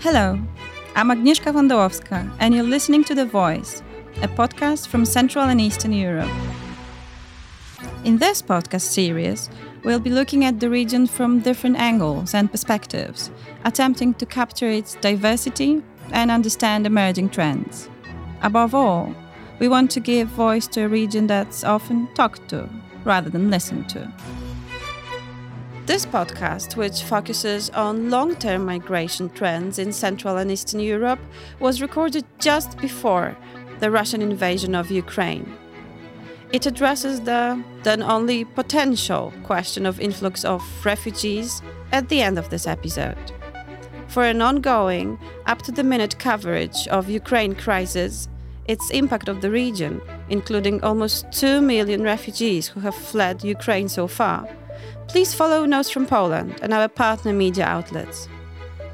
Hello, I'm Agnieszka Wądołowska, and you're listening to The VoiCEE, a podcast from Central and Eastern Europe. In this podcast series, we'll be looking at the region from different angles and perspectives, attempting to capture its diversity and understand emerging trends. Above all, we want to give voice to a region that's often talked to rather than listened to. This podcast, which focuses on long term migration trends in Central and Eastern Europe, was recorded just before the Russian invasion of Ukraine. It addresses the then only potential question of influx of refugees at the end of this episode. For an ongoing, up to the minute coverage of Ukraine crisis, its impact of the region, including almost 2 million refugees who have fled Ukraine so far, please follow Notes from Poland and our partner media outlets.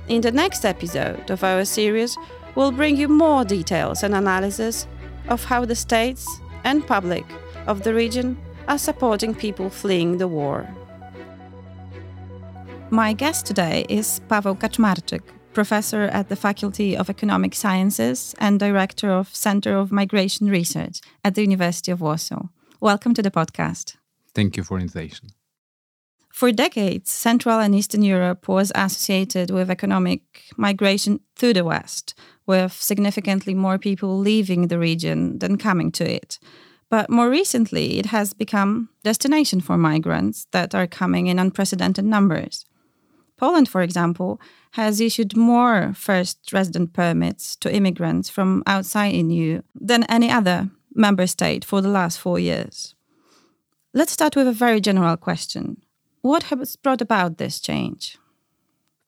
In the next episode of our series, we'll bring you more details and analysis of how the states and public of the region are supporting people fleeing the war. My guest today is Paweł Kaczmarczyk, professor at the Faculty of Economic Sciences and director of Center of Migration Research at the University of Warsaw. Welcome to the podcast. Thank you for invitation. For decades, Central and Eastern Europe was associated with economic migration to the West, with significantly more people leaving the region than coming to it. But more recently, it has become destination for migrants that are coming in unprecedented numbers. Poland, for example, has issued more first resident permits to immigrants from outside EU than any other member state for the last four years. Let's start with a very general question. What has brought about this change?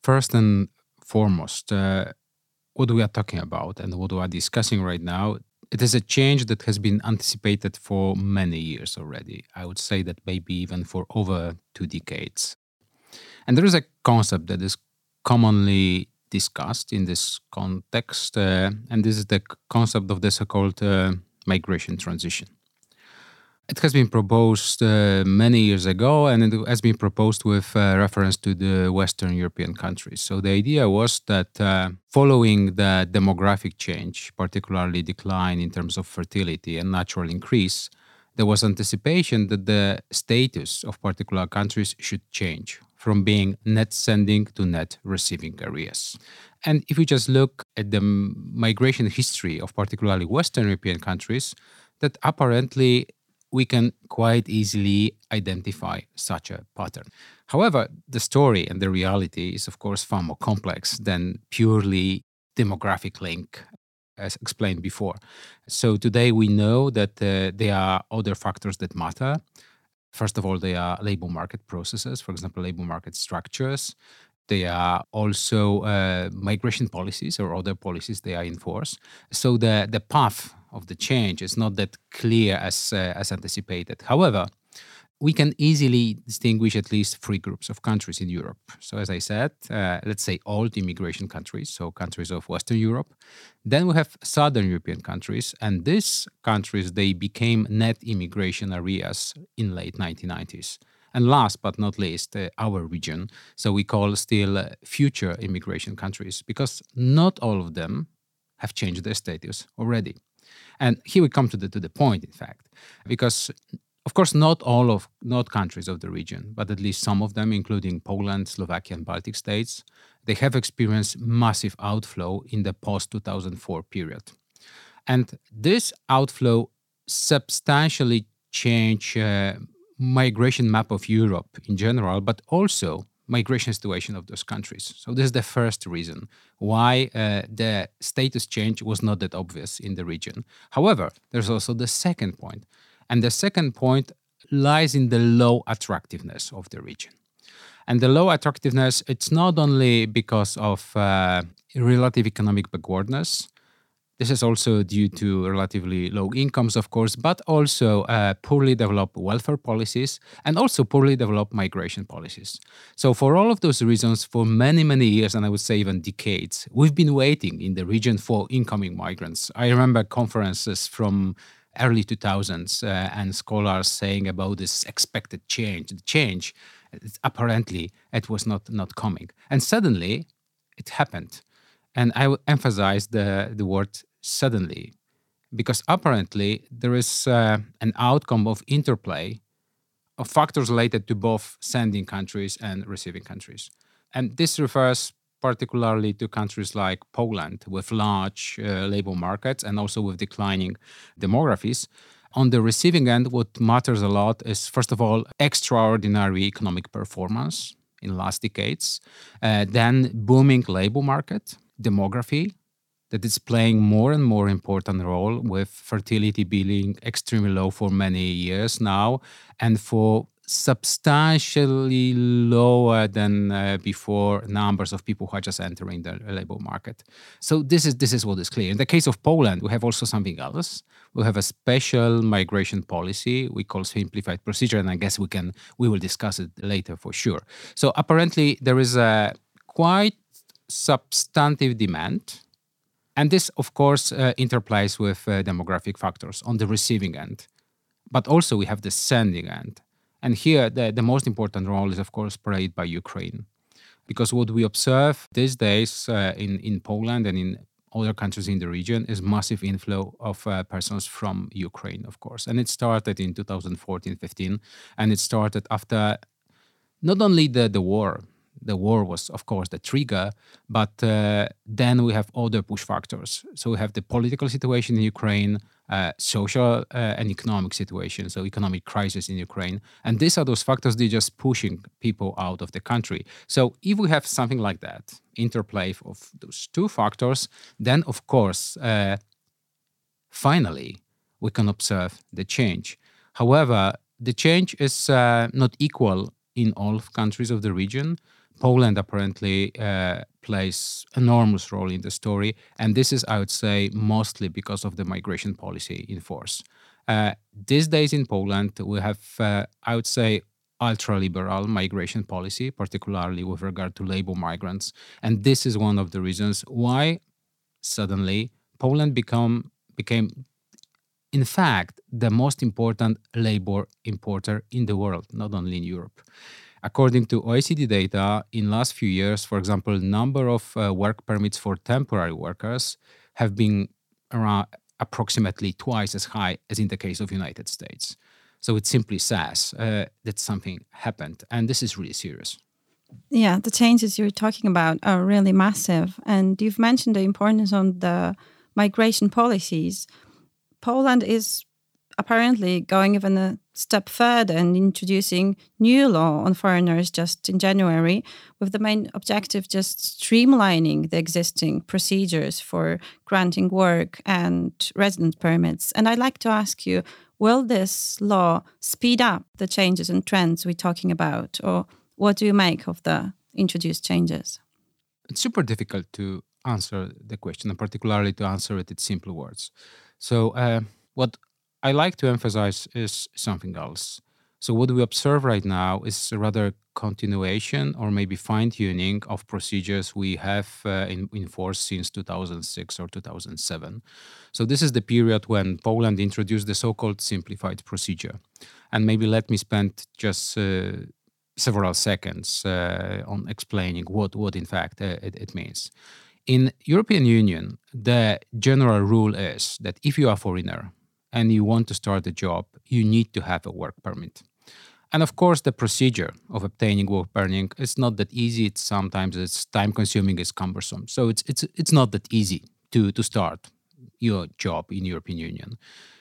First and foremost, uh, what we are talking about and what we are discussing right now, it is a change that has been anticipated for many years already. I would say that maybe even for over two decades. And there is a concept that is commonly discussed in this context, uh, and this is the concept of the so called uh, migration transition. It has been proposed uh, many years ago, and it has been proposed with uh, reference to the Western European countries. So the idea was that uh, following the demographic change, particularly decline in terms of fertility and natural increase, there was anticipation that the status of particular countries should change from being net sending to net receiving areas. And if we just look at the migration history of particularly Western European countries, that apparently we can quite easily identify such a pattern. However, the story and the reality is, of course, far more complex than purely demographic link as explained before. So today we know that uh, there are other factors that matter. First of all, they are labor market processes, for example, labor market structures. They are also uh, migration policies or other policies they are in force. So the, the path of the change is not that clear as, uh, as anticipated. However, we can easily distinguish at least three groups of countries in Europe. So, as I said, uh, let's say old immigration countries, so countries of Western Europe. Then we have Southern European countries, and these countries they became net immigration areas in late 1990s. And last but not least, uh, our region. So we call still uh, future immigration countries because not all of them have changed their status already. And here we come to the to the point, in fact, because of course, not all of not countries of the region, but at least some of them, including Poland, Slovakia, and Baltic states, they have experienced massive outflow in the post 2004 period. And this outflow substantially changed uh, migration map of Europe in general, but also migration situation of those countries. So this is the first reason why uh, the status change was not that obvious in the region. However, there's also the second point and the second point lies in the low attractiveness of the region. And the low attractiveness, it's not only because of uh, relative economic backwardness. This is also due to relatively low incomes, of course, but also uh, poorly developed welfare policies and also poorly developed migration policies. So, for all of those reasons, for many, many years, and I would say even decades, we've been waiting in the region for incoming migrants. I remember conferences from early 2000s uh, and scholars saying about this expected change the change apparently it was not not coming and suddenly it happened And I will emphasize the, the word suddenly, because apparently there is uh, an outcome of interplay of factors related to both sending countries and receiving countries. And this refers particularly to countries like Poland with large uh, labor markets and also with declining demographies. On the receiving end, what matters a lot is, first of all, extraordinary economic performance in last decades, uh, then booming labor market, demography, that is playing more and more important role with fertility being extremely low for many years now and for substantially lower than uh, before numbers of people who are just entering the labor market. So this is this is what is clear. In the case of Poland, we have also something else. We have a special migration policy we call simplified procedure, and I guess we can we will discuss it later for sure. So apparently there is a quite substantive demand. And this, of course, uh, interplays with uh, demographic factors on the receiving end. But also, we have the sending end. And here, the, the most important role is, of course, played by Ukraine. Because what we observe these days uh, in, in Poland and in other countries in the region is massive inflow of uh, persons from Ukraine, of course. And it started in 2014 15. And it started after not only the, the war, the war was, of course, the trigger, but uh, then we have other push factors. So we have the political situation in Ukraine, uh, social uh, and economic situation, so economic crisis in Ukraine. And these are those factors they're just pushing people out of the country. So if we have something like that, interplay of those two factors, then of course, uh, finally, we can observe the change. However, the change is uh, not equal in all countries of the region. Poland apparently uh, plays enormous role in the story, and this is, I would say, mostly because of the migration policy in force. Uh, these days in Poland, we have, uh, I would say, ultra-liberal migration policy, particularly with regard to labor migrants, and this is one of the reasons why suddenly Poland become became in fact the most important labor importer in the world, not only in Europe. According to OECD data, in last few years, for example, number of uh, work permits for temporary workers have been around approximately twice as high as in the case of United States. So it simply says uh, that something happened, and this is really serious. Yeah, the changes you're talking about are really massive, and you've mentioned the importance on the migration policies. Poland is apparently going even a step further and introducing new law on foreigners just in January, with the main objective just streamlining the existing procedures for granting work and residence permits. And I'd like to ask you will this law speed up the changes and trends we're talking about, or what do you make of the introduced changes? It's super difficult to answer the question, and particularly to answer it in simple words. So, uh, what I like to emphasize is something else. So, what we observe right now is a rather continuation or maybe fine tuning of procedures we have uh, in, in force since 2006 or 2007. So, this is the period when Poland introduced the so called simplified procedure. And maybe let me spend just uh, several seconds uh, on explaining what, what in fact uh, it, it means. In European Union, the general rule is that if you are foreigner, and you want to start a job, you need to have a work permit. And of course, the procedure of obtaining work permit is not that easy. It's sometimes it's time consuming, it's cumbersome. So it's it's it's not that easy to to start your job in European Union.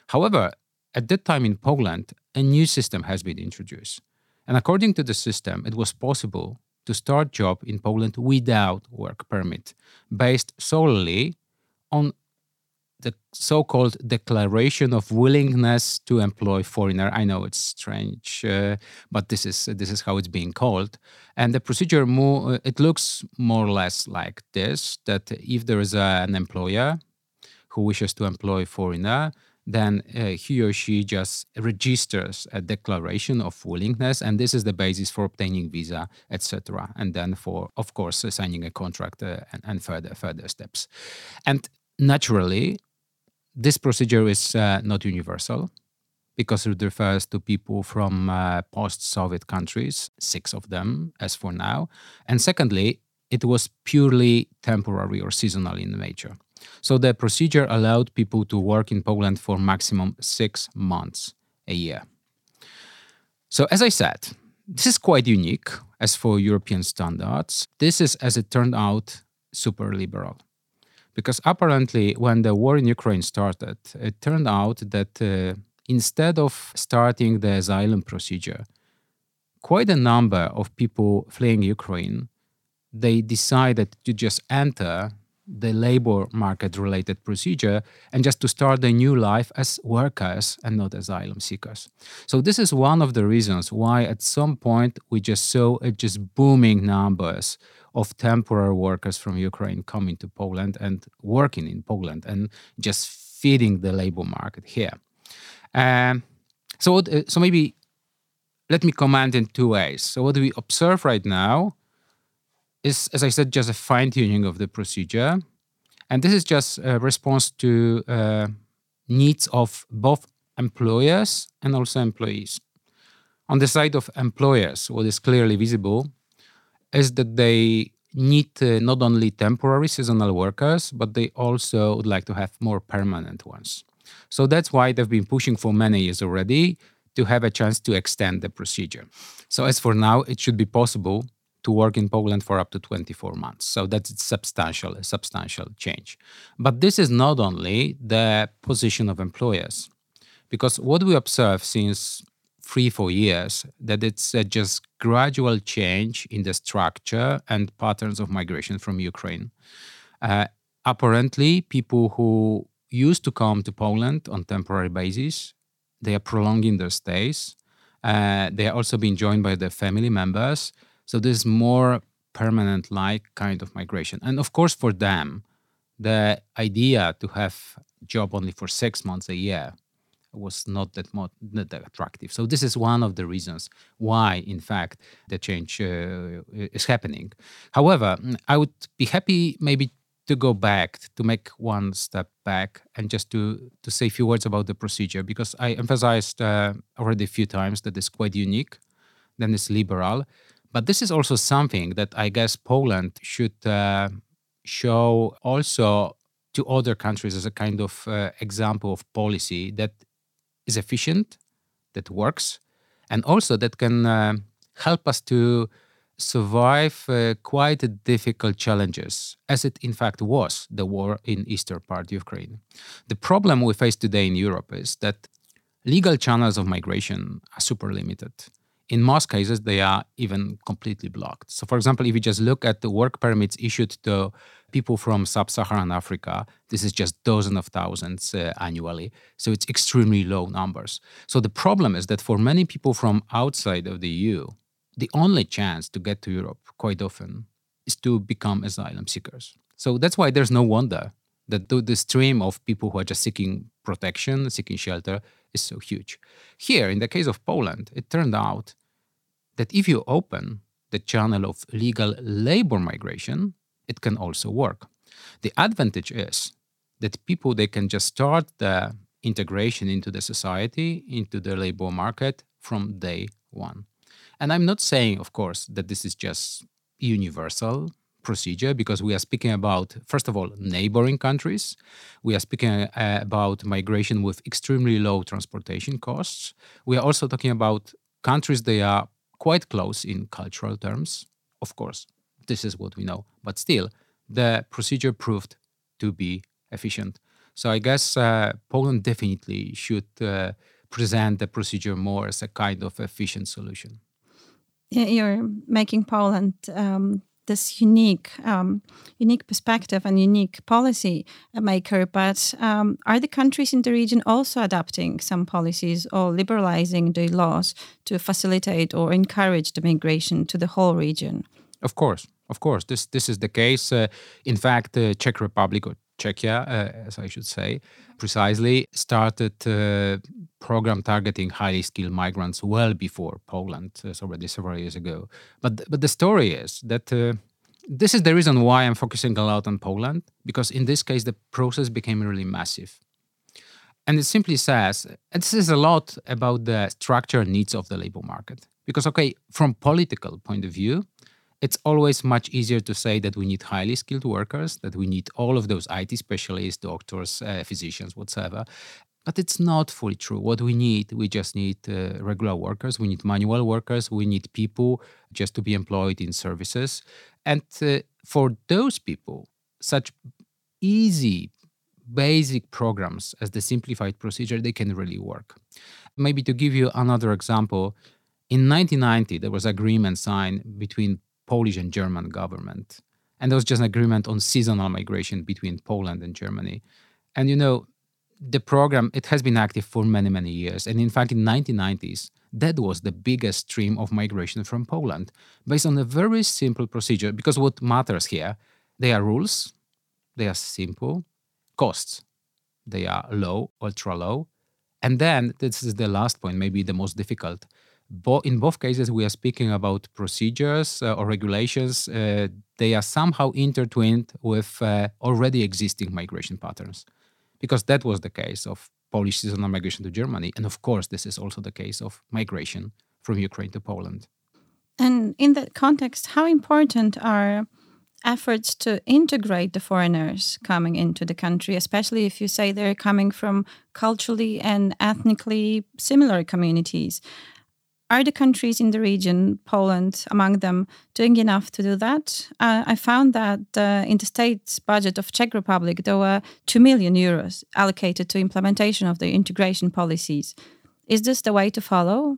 However, at that time in Poland, a new system has been introduced. And according to the system, it was possible to start job in Poland without work permit, based solely on the so-called declaration of willingness to employ foreigner. I know it's strange, uh, but this is this is how it's being called. And the procedure more it looks more or less like this: that if there is a, an employer who wishes to employ foreigner, then uh, he or she just registers a declaration of willingness and this is the basis for obtaining visa etc and then for of course uh, signing a contract uh, and, and, further further steps and naturally this procedure is uh, not universal because it refers to people from uh, post Soviet countries, six of them as for now. And secondly, it was purely temporary or seasonal in nature. So the procedure allowed people to work in Poland for maximum six months a year. So, as I said, this is quite unique as for European standards. This is, as it turned out, super liberal. Because apparently, when the war in Ukraine started, it turned out that uh, instead of starting the asylum procedure, quite a number of people fleeing Ukraine, they decided to just enter the labor market related procedure and just to start a new life as workers and not asylum seekers. So this is one of the reasons why at some point we just saw a just booming numbers of temporary workers from Ukraine coming to Poland and working in Poland and just feeding the labor market here. Um, so, uh, so maybe let me comment in two ways. So, what we observe right now is, as I said, just a fine tuning of the procedure. And this is just a response to uh, needs of both employers and also employees. On the side of employers, what is clearly visible is that they need uh, not only temporary seasonal workers, but they also would like to have more permanent ones. So that's why they've been pushing for many years already to have a chance to extend the procedure. So as for now, it should be possible to work in Poland for up to 24 months. So that's substantial, a substantial change. But this is not only the position of employers, because what we observe since three, four years, that it's a just gradual change in the structure and patterns of migration from Ukraine. Uh, apparently, people who used to come to Poland on temporary basis, they are prolonging their stays. Uh, they are also being joined by their family members so this is more permanent like kind of migration. And of course, for them, the idea to have job only for six months a year was not that, not that attractive. So this is one of the reasons why, in fact, the change uh, is happening. However, I would be happy maybe to go back to make one step back and just to to say a few words about the procedure because I emphasized uh, already a few times that it's quite unique, then it's liberal, but this is also something that I guess Poland should uh, show also to other countries as a kind of uh, example of policy that is efficient, that works, and also that can uh, help us to survive uh, quite difficult challenges, as it in fact was the war in eastern part of Ukraine. The problem we face today in Europe is that legal channels of migration are super limited in most cases, they are even completely blocked. So, for example, if you just look at the work permits issued to people from sub Saharan Africa, this is just dozens of thousands uh, annually. So, it's extremely low numbers. So, the problem is that for many people from outside of the EU, the only chance to get to Europe quite often is to become asylum seekers. So, that's why there's no wonder that the stream of people who are just seeking protection, seeking shelter, is so huge. Here, in the case of Poland, it turned out that if you open the channel of legal labor migration, it can also work. The advantage is that people they can just start the integration into the society, into the labor market from day one. And I'm not saying, of course, that this is just universal procedure because we are speaking about, first of all, neighboring countries. We are speaking uh, about migration with extremely low transportation costs. We are also talking about countries they are quite close in cultural terms. Of course, this is what we know, but still, the procedure proved to be efficient. So I guess uh, Poland definitely should uh, present the procedure more as a kind of efficient solution. You're making Poland um, this unique, um, unique perspective and unique policy maker. But um, are the countries in the region also adapting some policies or liberalizing the laws to facilitate or encourage the migration to the whole region? Of course, of course, this this is the case. Uh, in fact, the Czech Republic or Czechia, uh, as I should say, precisely started uh, program targeting highly skilled migrants well before Poland, uh, already several years ago. But but the story is that. Uh, this is the reason why I'm focusing a lot on Poland, because in this case, the process became really massive. And it simply says, and this is a lot about the structure needs of the labor market. Because, okay, from political point of view, it's always much easier to say that we need highly skilled workers, that we need all of those IT specialists, doctors, uh, physicians, whatsoever. But it's not fully true. What we need, we just need uh, regular workers, we need manual workers, we need people just to be employed in services. And uh, for those people, such easy, basic programs as the simplified procedure, they can really work. Maybe to give you another example, in 1990, there was an agreement signed between Polish and German government. And there was just an agreement on seasonal migration between Poland and Germany. And you know, the program it has been active for many many years and in fact in 1990s that was the biggest stream of migration from poland based on a very simple procedure because what matters here they are rules they are simple costs they are low ultra low and then this is the last point maybe the most difficult Bo- in both cases we are speaking about procedures uh, or regulations uh, they are somehow intertwined with uh, already existing migration patterns because that was the case of Polish seasonal migration to Germany. And of course, this is also the case of migration from Ukraine to Poland. And in that context, how important are efforts to integrate the foreigners coming into the country, especially if you say they're coming from culturally and ethnically similar communities? Are the countries in the region, Poland among them, doing enough to do that? Uh, I found that uh, in the state's budget of Czech Republic, there were 2 million euros allocated to implementation of the integration policies. Is this the way to follow?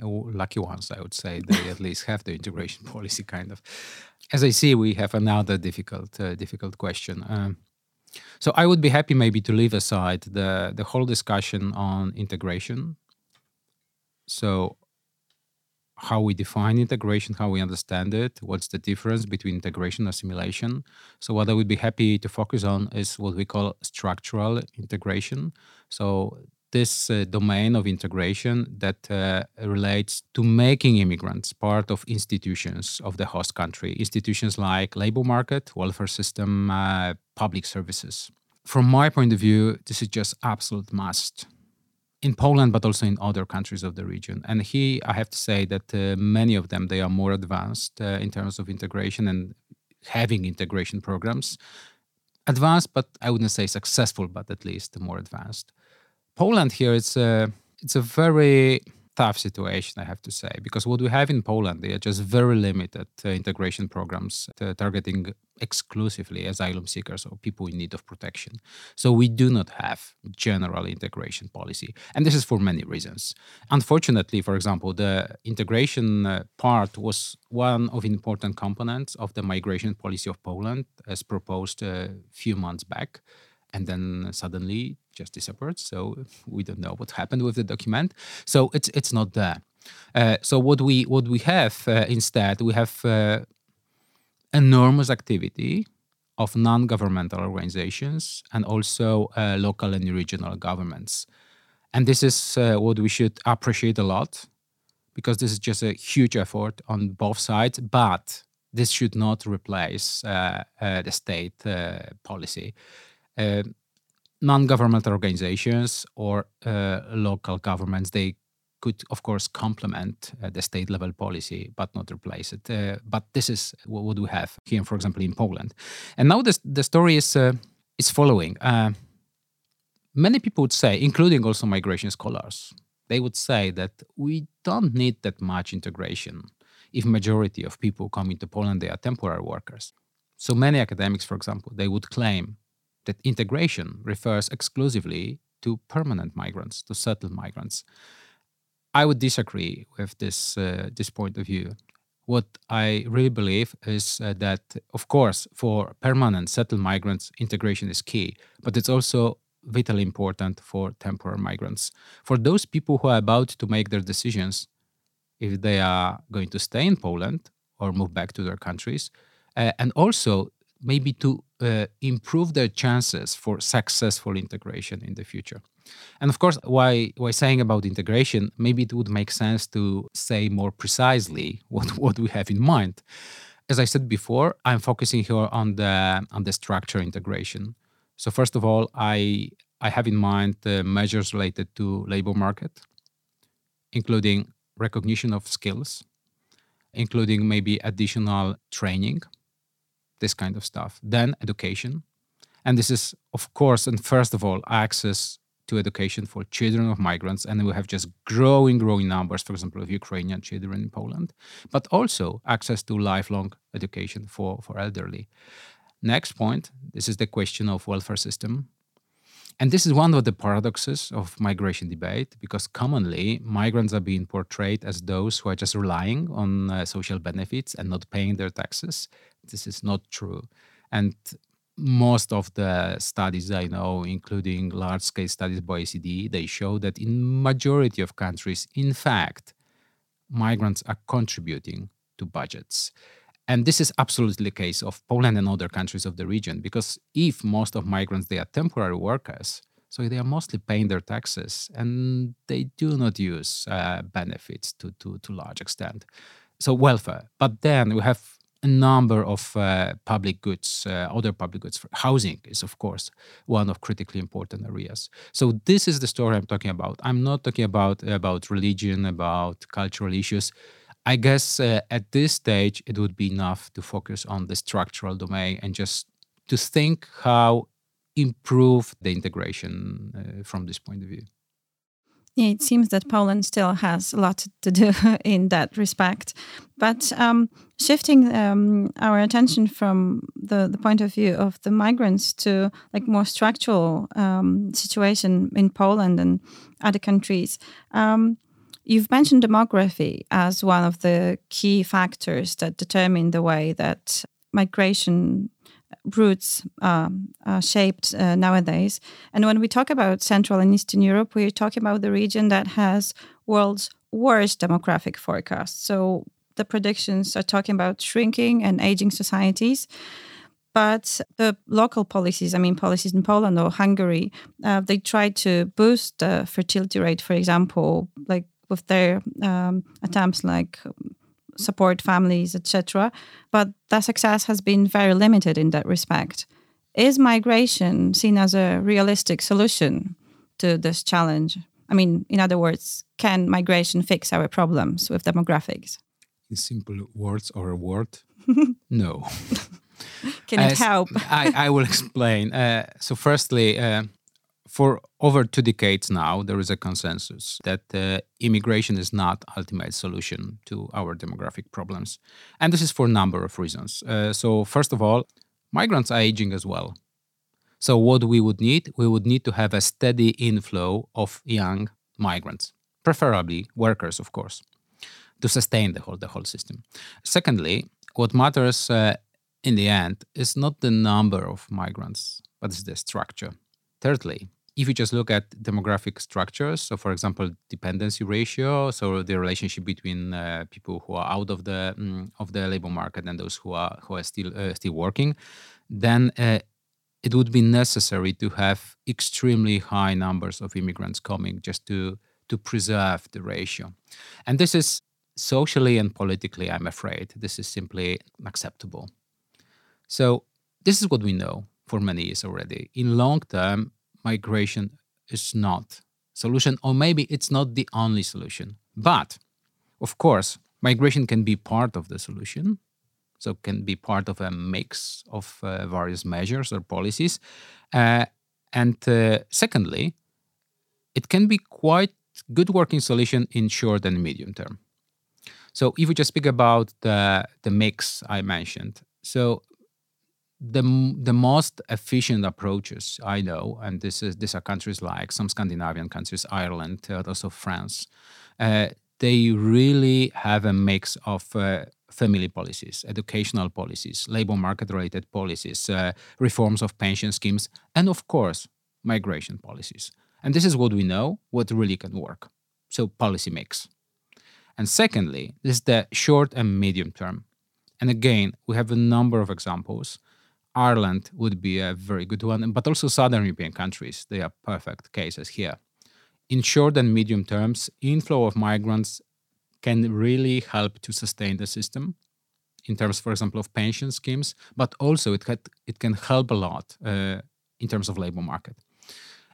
Oh, lucky ones, I would say. They at least have the integration policy, kind of. As I see, we have another difficult, uh, difficult question. Um, so I would be happy maybe to leave aside the the whole discussion on integration so how we define integration, how we understand it, what's the difference between integration and assimilation. So what I would be happy to focus on is what we call structural integration. So this uh, domain of integration that uh, relates to making immigrants part of institutions of the host country, institutions like labor market, welfare system, uh, public services. From my point of view, this is just absolute must in Poland, but also in other countries of the region. And here, I have to say that uh, many of them they are more advanced uh, in terms of integration and having integration programs. Advanced, but I wouldn't say successful, but at least more advanced. Poland here, it's a it's a very tough situation, I have to say, because what we have in Poland, they are just very limited uh, integration programs uh, targeting exclusively asylum seekers or people in need of protection. So we do not have general integration policy, and this is for many reasons. Unfortunately, for example, the integration uh, part was one of important components of the migration policy of Poland, as proposed a few months back and then suddenly just disappeared. So we don't know what happened with the document. So it's it's not there. Uh, so what we what we have uh, instead we have uh, enormous activity of non-governmental organizations and also uh, local and regional governments, and this is uh, what we should appreciate a lot because this is just a huge effort on both sides, but this should not replace uh, the state policy non-governmental organizations or uh, local governments they could of course complement uh, the state level policy but not replace it. Uh, but this is what we have here for example in poland. And now this, the story is uh, is following. Uh, many people would say including also migration scholars they would say that we don't need that much integration if majority of people coming to poland they are temporary workers. So many academics for example they would claim that integration refers exclusively to permanent migrants, to settled migrants. I would disagree with this uh, this point of view. What I really believe is uh, that, of course, for permanent settled migrants, integration is key, but it's also vitally important for temporary migrants. For those people who are about to make their decisions, if they are going to stay in Poland or move back to their countries, uh, and also maybe to uh, improve their chances for successful integration in the future. And of course, why why saying about integration, maybe it would make sense to say more precisely what, what we have in mind. As I said before, I'm focusing here on the on the structure integration. So first of all, I I have in mind the measures related to labor market, including recognition of skills, including maybe additional training, this kind of stuff. Then education. And this is, of course, and first of all, access to education for children of migrants. And we have just growing, growing numbers, for example, of Ukrainian children in Poland, but also access to lifelong education for, for elderly. Next point this is the question of welfare system. And this is one of the paradoxes of migration debate because commonly migrants are being portrayed as those who are just relying on uh, social benefits and not paying their taxes. This is not true. And most of the studies I know, including large-scale studies by OECD, they show that in majority of countries, in fact, migrants are contributing to budgets. And this is absolutely the case of Poland and other countries of the region, because if most of migrants they are temporary workers, so they are mostly paying their taxes and they do not use uh, benefits to, to, to large extent. So welfare. But then we have a number of uh, public goods, uh, other public goods. Housing is, of course, one of critically important areas. So this is the story I'm talking about. I'm not talking about about religion, about cultural issues. I guess uh, at this stage, it would be enough to focus on the structural domain and just to think how improve the integration uh, from this point of view. It seems that Poland still has a lot to do in that respect. But um, shifting um, our attention from the, the point of view of the migrants to like more structural um, situation in Poland and other countries, um, You've mentioned demography as one of the key factors that determine the way that migration routes um, are shaped uh, nowadays. And when we talk about Central and Eastern Europe, we're talking about the region that has world's worst demographic forecast. So the predictions are talking about shrinking and aging societies. But the local policies, I mean, policies in Poland or Hungary, uh, they try to boost the fertility rate, for example, like with their um, attempts like support families, etc. But that success has been very limited in that respect. Is migration seen as a realistic solution to this challenge? I mean, in other words, can migration fix our problems with demographics? In simple words or a word, no. can it help? I, I, will explain. Uh, so, firstly, uh, for over two decades now, there is a consensus that uh, immigration is not ultimate solution to our demographic problems, and this is for a number of reasons. Uh, so, first of all, migrants are aging as well. So, what we would need, we would need to have a steady inflow of young migrants, preferably workers, of course, to sustain the whole the whole system. Secondly, what matters uh, in the end is not the number of migrants, but it's the structure. Thirdly, if you just look at demographic structures, so for example, dependency ratio, so the relationship between uh, people who are out of the um, of the labor market and those who are who are still uh, still working, then uh, it would be necessary to have extremely high numbers of immigrants coming just to to preserve the ratio, and this is socially and politically, I'm afraid, this is simply unacceptable. So this is what we know for many years already. In long term, migration is not solution or maybe it's not the only solution. But of course migration can be part of the solution. So can be part of a mix of uh, various measures or policies. Uh, and uh, secondly it can be quite good working solution in short and medium term. So if we just speak about the the mix i mentioned so the the most efficient approaches I know, and this is these are countries like some Scandinavian countries, Ireland, uh, also France. Uh, they really have a mix of uh, family policies, educational policies, labor market related policies, uh, reforms of pension schemes, and of course, migration policies. And this is what we know, what really can work. So, policy mix. And secondly, this is the short and medium term. And again, we have a number of examples Ireland would be a very good one, but also Southern European countries. They are perfect cases here. In short and medium terms, inflow of migrants can really help to sustain the system in terms, for example, of pension schemes, but also it, had, it can help a lot uh, in terms of labor market.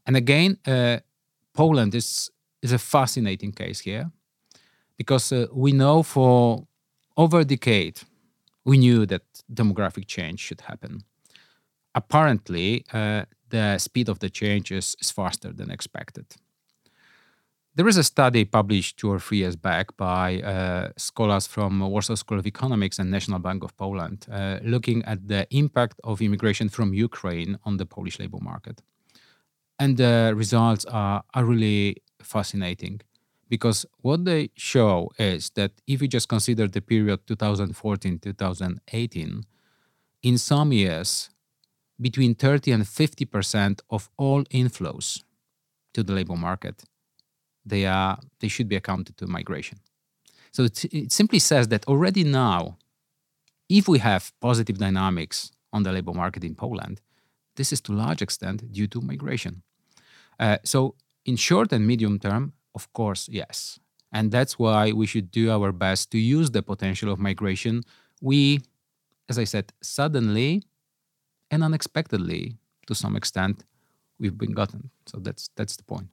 And again, uh, Poland is, is a fascinating case here because uh, we know for over a decade, we knew that demographic change should happen. Apparently, uh, the speed of the change is, is faster than expected. There is a study published two or three years back by uh, scholars from Warsaw School of Economics and National Bank of Poland, uh, looking at the impact of immigration from Ukraine on the Polish labor market. And the results are, are really fascinating because what they show is that if you just consider the period 2014 2018, in some years, between 30 and 50% of all inflows to the labor market they are they should be accounted to migration. So it, it simply says that already now, if we have positive dynamics on the labor market in Poland, this is to large extent due to migration. Uh, so in short and medium term, of course, yes. And that's why we should do our best to use the potential of migration. We, as I said, suddenly and unexpectedly, to some extent, we've been gotten. So that's that's the point.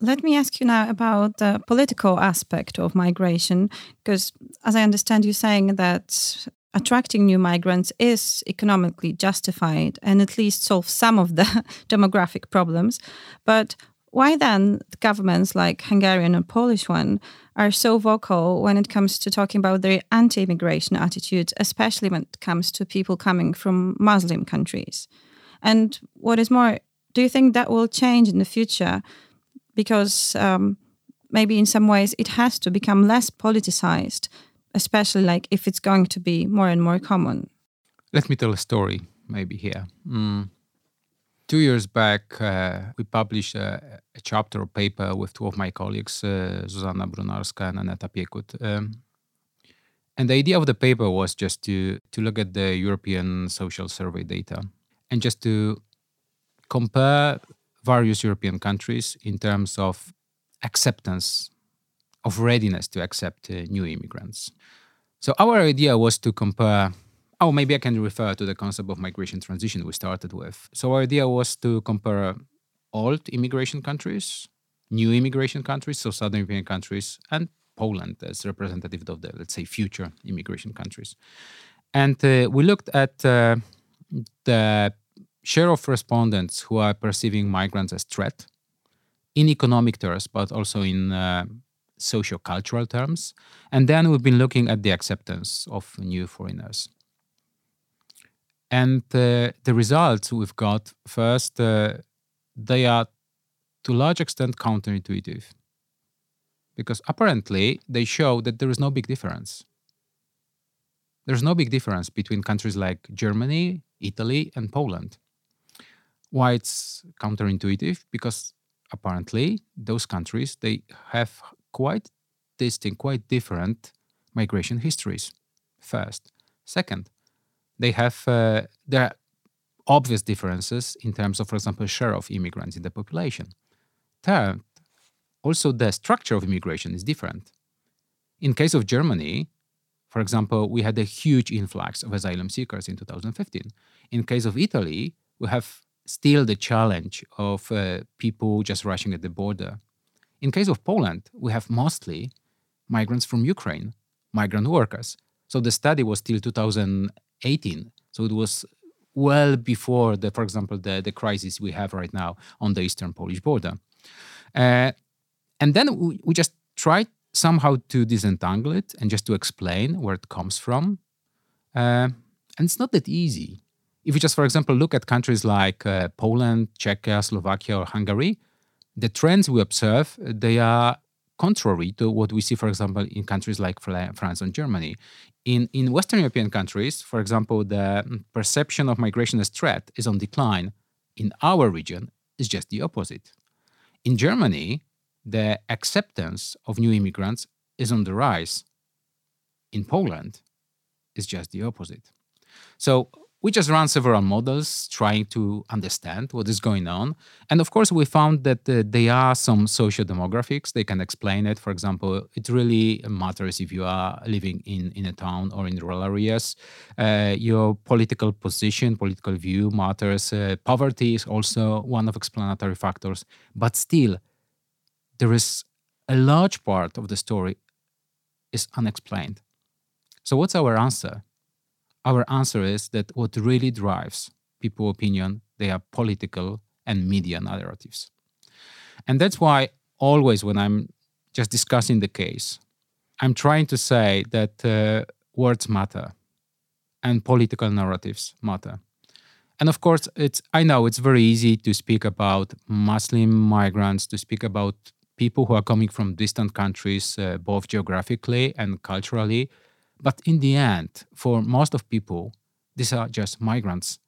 Let me ask you now about the political aspect of migration, because as I understand you saying that attracting new migrants is economically justified and at least solves some of the demographic problems. But why then governments like Hungarian and Polish one are so vocal when it comes to talking about their anti-immigration attitudes, especially when it comes to people coming from Muslim countries? And what is more, do you think that will change in the future? because um, maybe in some ways it has to become less politicized, especially like if it's going to be more and more common. Let me tell a story maybe here. Mm. Two years back, uh, we published a, a, chapter or paper with two of my colleagues, uh, Zuzanna Brunarska and Aneta Piekut. Um, and the idea of the paper was just to, to look at the European social survey data and just to compare various European countries in terms of acceptance, of readiness to accept uh, new immigrants. So our idea was to compare. Oh, maybe I can refer to the concept of migration transition we started with. So our idea was to compare old immigration countries, new immigration countries, so southern European countries, and Poland as representative of the, let's say, future immigration countries. And uh, we looked at uh, the share of respondents who are perceiving migrants as threat in economic terms, but also in uh, socio-cultural terms. And then we've been looking at the acceptance of new foreigners. And uh, the results we've got first, uh, they are to a large extent counterintuitive. Because apparently they show that there is no big difference. There's no big difference between countries like Germany, Italy, and Poland. Why it's counterintuitive? Because apparently those countries they have quite distinct, quite different migration histories. First, second, they have uh, there are obvious differences in terms of, for example, share of immigrants in the population. Third, also the structure of immigration is different. In case of Germany, for example, we had a huge influx of asylum seekers in 2015. In case of Italy, we have still the challenge of uh, people just rushing at the border. In case of Poland, we have mostly migrants from Ukraine, migrant workers. So the study was till 2018. So it was well before the, for example, the, the crisis we have right now on the eastern Polish border. Uh, and then we, we just tried somehow to disentangle it and just to explain where it comes from. Uh, and it's not that easy if you just, for example, look at countries like uh, Poland, Czechia, Slovakia, or Hungary, the trends we observe they are contrary to what we see, for example, in countries like France and Germany. In in Western European countries, for example, the perception of migration as threat is on decline. In our region, is just the opposite. In Germany, the acceptance of new immigrants is on the rise. In Poland, is just the opposite. So we just ran several models trying to understand what is going on. And of course, we found that uh, there are some social demographics. They can explain it. For example, it really matters if you are living in, in a town or in rural areas. Uh, your political position, political view matters. Uh, poverty is also one of explanatory factors. But still, there is a large part of the story is unexplained. So, what's our answer? Our answer is that what really drives people opinion, they are political and media narratives. And that's why always when I'm just discussing the case, I'm trying to say that uh, words matter and political narratives matter. And of course, it's I know it's very easy to speak about Muslim migrants, to speak about people who are coming from distant countries, uh, both geographically and culturally. But in the end, for most of people, these are just migrants.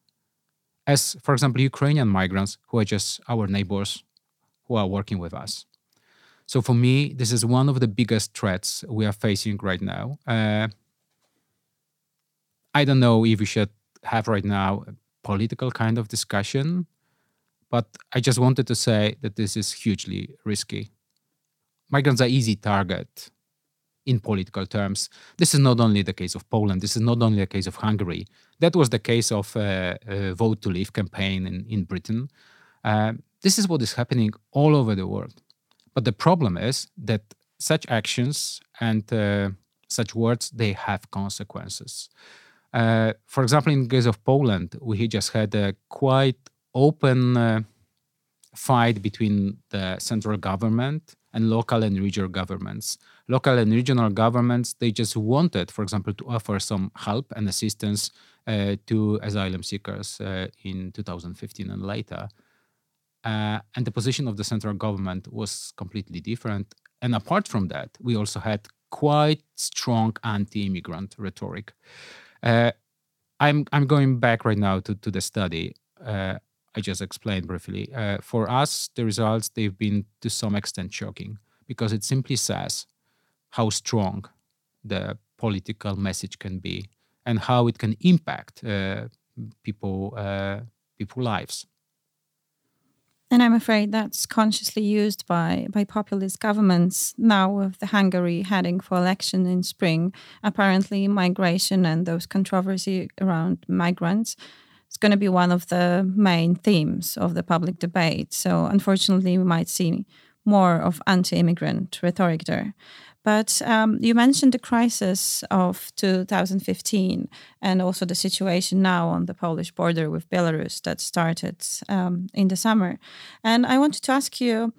As, for example, Ukrainian migrants who are just our neighbors who are working with us. So for me, this is one of the biggest threats we are facing right now. Uh, I don't know if we should have right now a political kind of discussion, but I just wanted to say that this is hugely risky. Migrants are easy target in political terms. This is not only the case of Poland. This is not only a case of Hungary. That was the case of uh, a vote to leave campaign in, in Britain. Uh, this is what is happening all over the world. But the problem is that such actions and uh, such words they have consequences. Uh, for example, in the case of Poland, we just had a quite open uh, fight between the central government and local and regional governments. Local and regional governments they just wanted, for example, to offer some help and assistance uh, to asylum seekers uh, in 2015 and later. Uh, and the position of the central government was completely different. And apart from that, we also had quite strong anti-immigrant rhetoric. Uh, I'm I'm going back right now to to the study. Uh, I just explained briefly. Uh, for us, the results they've been to some extent shocking because it simply says how strong the political message can be and how it can impact uh, people uh, people lives. And I'm afraid that's consciously used by, by populist governments now with the Hungary heading for election in spring. Apparently, migration and those controversy around migrants is going to be one of the main themes of the public debate. So, unfortunately, we might see more of anti-immigrant rhetoric there. But um, you mentioned the crisis of 2015 and also the situation now on the Polish border with Belarus that started um, in the summer. And I wanted to ask you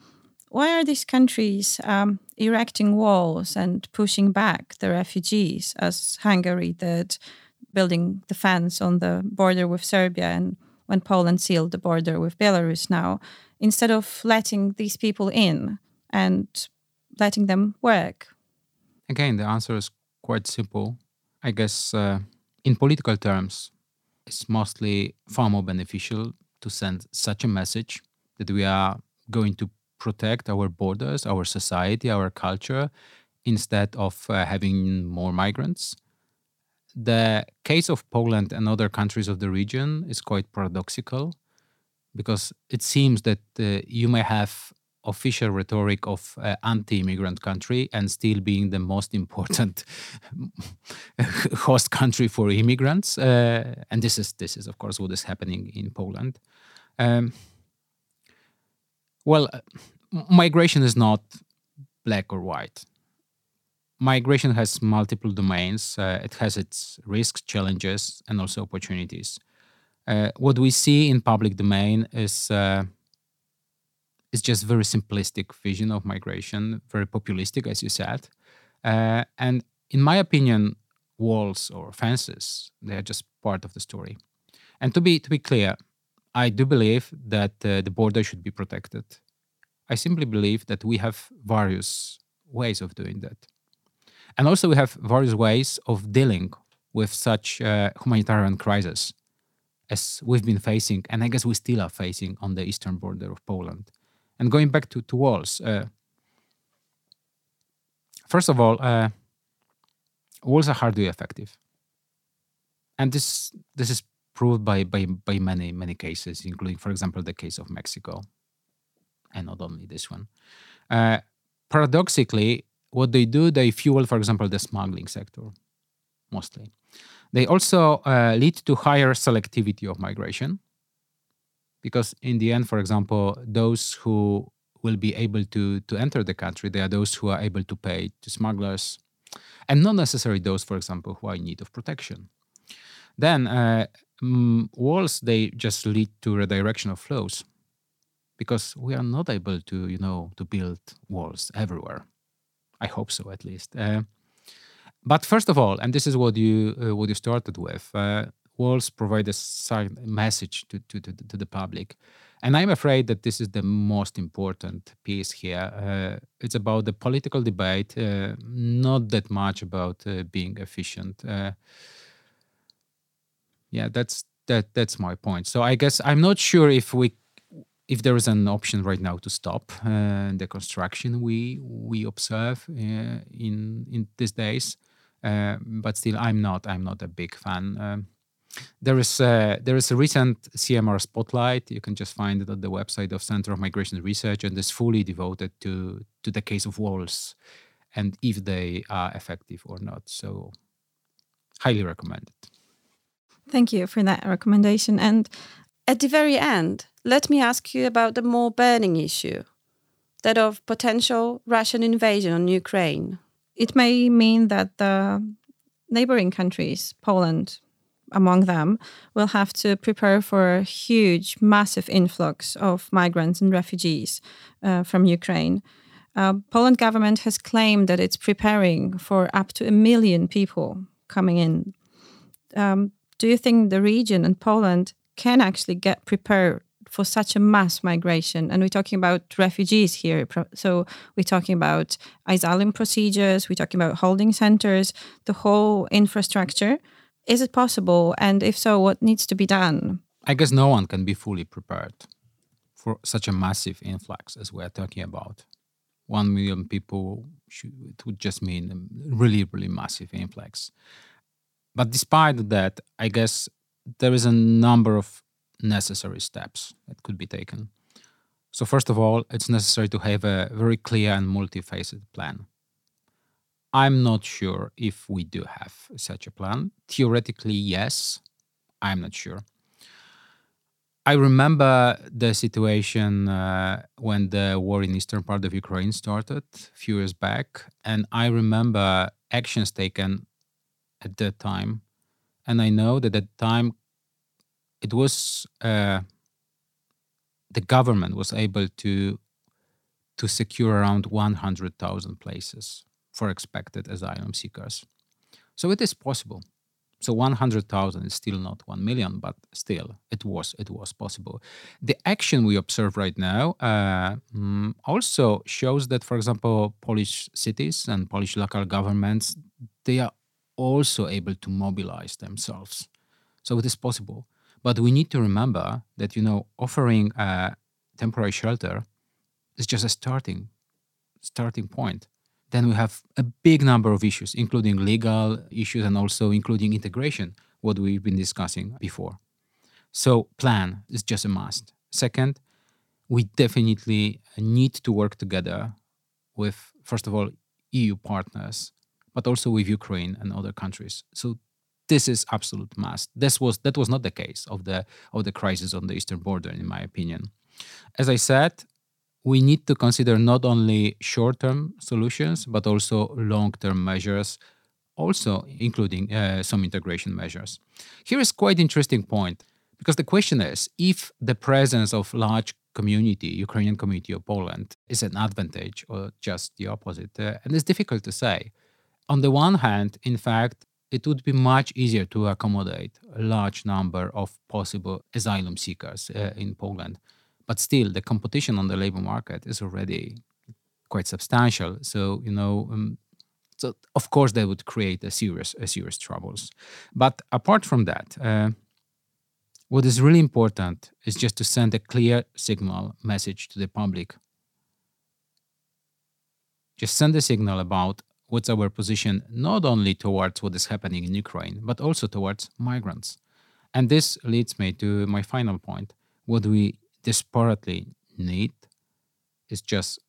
why are these countries um, erecting walls and pushing back the refugees, as Hungary did, building the fence on the border with Serbia and when Poland sealed the border with Belarus now, instead of letting these people in and letting them work? Again, the answer is quite simple. I guess uh, in political terms, it's mostly far more beneficial to send such a message that we are going to protect our borders, our society, our culture, instead of uh, having more migrants. The case of Poland and other countries of the region is quite paradoxical because it seems that uh, you may have official rhetoric of uh, anti-immigrant country and still being the most important host country for immigrants uh, and this is this is of course what is happening in poland. Um, well migration is not black or white migration has multiple domains uh, it has its risks challenges and also opportunities uh, what we see in public domain is uh, it's just very simplistic vision of migration, very populistic, as you said. Uh, and in my opinion, walls or fences they are just part of the story. And to be to be clear, I do believe that uh, the border should be protected. I simply believe that we have various ways of doing that, and also we have various ways of dealing with such uh, humanitarian crisis as we've been facing, and I guess we still are facing on the eastern border of Poland. And going back to, to walls, uh, first of all, uh, walls are hardly effective. And this this is proved by, by, by many, many cases, including, for example, the case of Mexico, and not only this one. Uh, paradoxically, what they do, they fuel, for example, the smuggling sector, mostly. They also uh, lead to higher selectivity of migration because in the end for example those who will be able to to enter the country they are those who are able to pay to smugglers and not necessarily those, for example, who are in need of protection. Then uh, mm, walls they just lead to redirection of flows because we are not able to, you know, to build walls everywhere. I hope so, at least. Uh, but first of all, and this is what you uh, what you started with, uh, walls provide a message to, to, to, to, the public. And I'm afraid that this is the most important piece here. Uh, it's about the political debate, uh, not that much about uh, being efficient. Yeah, that's that. That's my point. So I guess I'm not sure if we if there is an option right now to stop uh, the construction we we observe uh, in in these days. but still, I'm not. I'm not a big fan. Um, there is a, there is a recent CMR spotlight. You can just find it at the website of Center of Migration Research, and it's fully devoted to to the case of walls and if they are effective or not. So, highly recommended. Thank you for that recommendation. And at the very end, let me ask you about the more burning issue that of potential Russian invasion on Ukraine. It may mean that the neighboring countries, Poland, among them will have to prepare for a huge, massive influx of migrants and refugees uh, from Ukraine. Uh, Poland government has claimed that it's preparing for up to a million people coming in. Um, do you think the region and Poland can actually get prepared for such a mass migration? And we're talking about refugees here. So we're talking about asylum procedures, we're talking about holding centers, the whole infrastructure. Is it possible? And if so, what needs to be done? I guess no one can be fully prepared for such a massive influx as we're talking about. One million people, it would just mean a really, really massive influx. But despite that, I guess there is a number of necessary steps that could be taken. So, first of all, it's necessary to have a very clear and multifaceted plan. I'm not sure if we do have such a plan. Theoretically, yes. I'm not sure. I remember the situation uh, when the war in eastern part of Ukraine started a few years back, and I remember actions taken at that time. And I know that at the time it was uh, the government was able to to secure around 100,000 places for expected asylum seekers. So it is possible. So 100,000 is still not 1 million, but still it was it was possible. The action we observe right now uh, mm, also shows that, for example, Polish cities and Polish local governments they are also able to mobilize themselves. So it is possible, but we need to remember that you know offering a temporary shelter is just a starting starting point then we have a big number of issues, including legal issues and also including integration, what we've been discussing before. So, plan is just a must. Second, we definitely need to work together with, first of all, EU partners, but also with Ukraine and other countries. So, this is absolute must. This was that was not the case of the of the crisis on the eastern border, in my opinion. As I said, we need to consider not only short term solutions, but also long term measures, also including uh, some integration measures. Here is quite interesting point because the question is if the presence of large community, Ukrainian community of Poland, is an advantage or just the opposite. Uh, and it's difficult to say. On the one hand, in fact, it would be much easier to accommodate a large number of possible asylum seekers uh, in Poland. But still the competition on the labor market is already quite substantial. So you know um, so of course they would create a serious a serious troubles. But apart from that uh, what is really important is just to send a clear signal message to the public. Just send a signal about what's our position not only towards what is happening in ukraine but also towards migrants and this leads me to my final point what we desperately need is just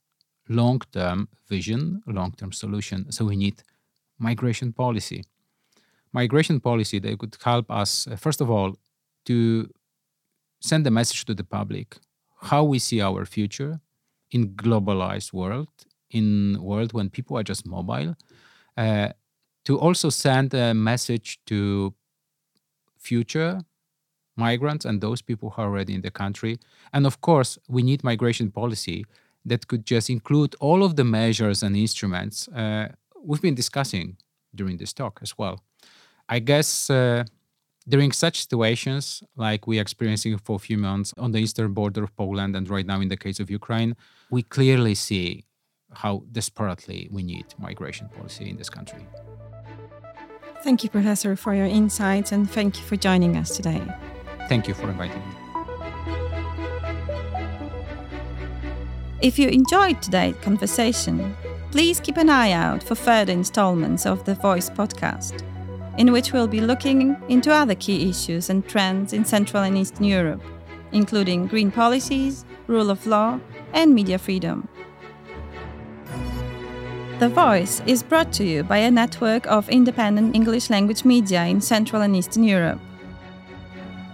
long-term vision, long-term solution. So we need migration policy. Migration policy that could help us, uh, first of all, to send a message to the public how we see our future in globalized world, in world when people are just mobile, uh, to also send a message to future migrants and those people who are already in the country. And of course, we need migration policy that could just include all of the measures and instruments uh, we've been discussing during this talk as well. I guess uh, during such situations, like we're experiencing for a few months on the eastern border of Poland and right now in the case of Ukraine, we clearly see how desperately we need migration policy in this country. Thank you, Professor, for your insights and thank you for joining us today. Thank you for inviting me. If you enjoyed today's conversation, please keep an eye out for further installments of the VoiCEE podcast, in which we'll be looking into other key issues and trends in Central and Eastern Europe, including green policies, rule of law, and media freedom. The VoiCEE is brought to you by a network of independent English language media in Central and Eastern Europe.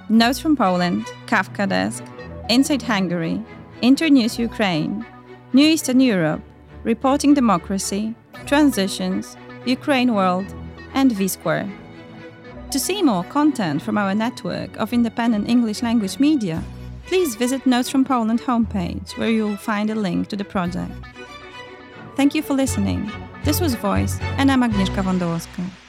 Notes from Poland, Kafkadesk, Inside Hungary, Internews Ukraine, New Eastern Europe, Reporting Democracy, Transitions, Ukraine World, and VSquare. To see more content from our network of independent English language media, please visit Notes from Poland homepage where you'll find a link to the project. Thank you for listening. This was VoiCEE, and I'm Agnieszka Wądołowska.